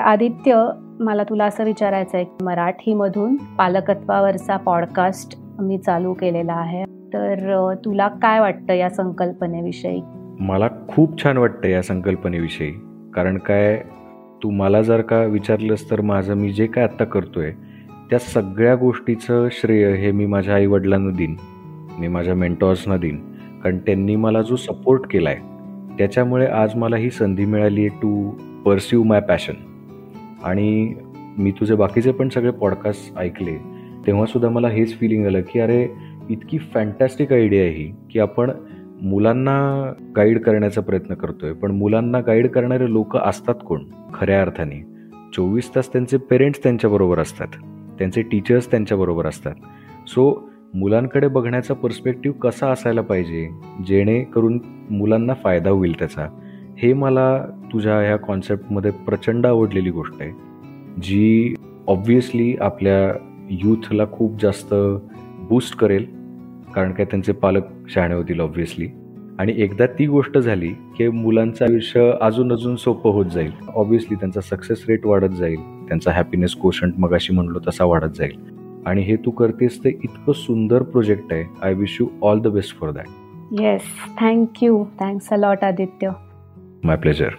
आदित्य मला तुला असं विचारायचं आहे की मराठीमधून पालकत्वावरचा पॉडकास्ट मी चालू केलेला आहे. तर तुला काय वाटतं या संकल्पनेविषयी? मला खूप छान वाटतं या संकल्पनेविषयी. कारण काय तू मला जर का विचारलंस तर माझं मी जे काय आत्ता करतोय त्या सगळ्या गोष्टीचं श्रेय हे मी माझ्या आईवडिलांना देईन. मी माझ्या मेंटॉर्सना देईन. कारण त्यांनी मला जो सपोर्ट केला आहे त्याच्यामुळे आज मला ही संधी मिळाली आहे टू परस्यू माय पॅशन आणि मी तुझे बाकीचे पण सगळे पॉडकास्ट ऐकले तेव्हासुद्धा मला हेच फिलिंग आलं की अरे इतकी फॅन्टॅस्टिक आयडिया आहे ही की आपण मुलांना गाईड करण्याचा प्रयत्न करतोय. पण मुलांना गाईड करणारे लोक असतात कोण? खऱ्या अर्थाने. चोवीस तास त्यांचे पेरेंट्स त्यांच्याबरोबर असतात. त्यांचे टीचर्स त्यांच्याबरोबर असतात. सो मुलांकडे बघण्याचा पर्स्पेक्टिव्ह कसा असायला पाहिजे? जेणेकरून मुलांना फायदा होईल त्याचा. हे मला तुझ्या ह्या कॉन्सेप्टमध्ये प्रचंड आवडलेली गोष्ट आहे जी ऑब्व्हियसली आपल्या यूथला खूप जास्त बूस्ट करेल कारण काय त्यांचे पालक शहाणे होतील ऑब्व्हियसली आणि एकदा ती गोष्ट झाली की मुलांचं आयुष्य अजून अजून सोपं होत जाईल. ऑब्व्हियसली त्यांचा सक्सेस रेट वाढत जाईल त्यांचा हॅपीनेस कोशंट मग अशी म्हणलो तसा वाढत जाईल. आणि हे तू करतेस ते इतकं सुंदर प्रोजेक्ट आहे. I wish you all the best for that yes thank you thanks a lot Aditya. My pleasure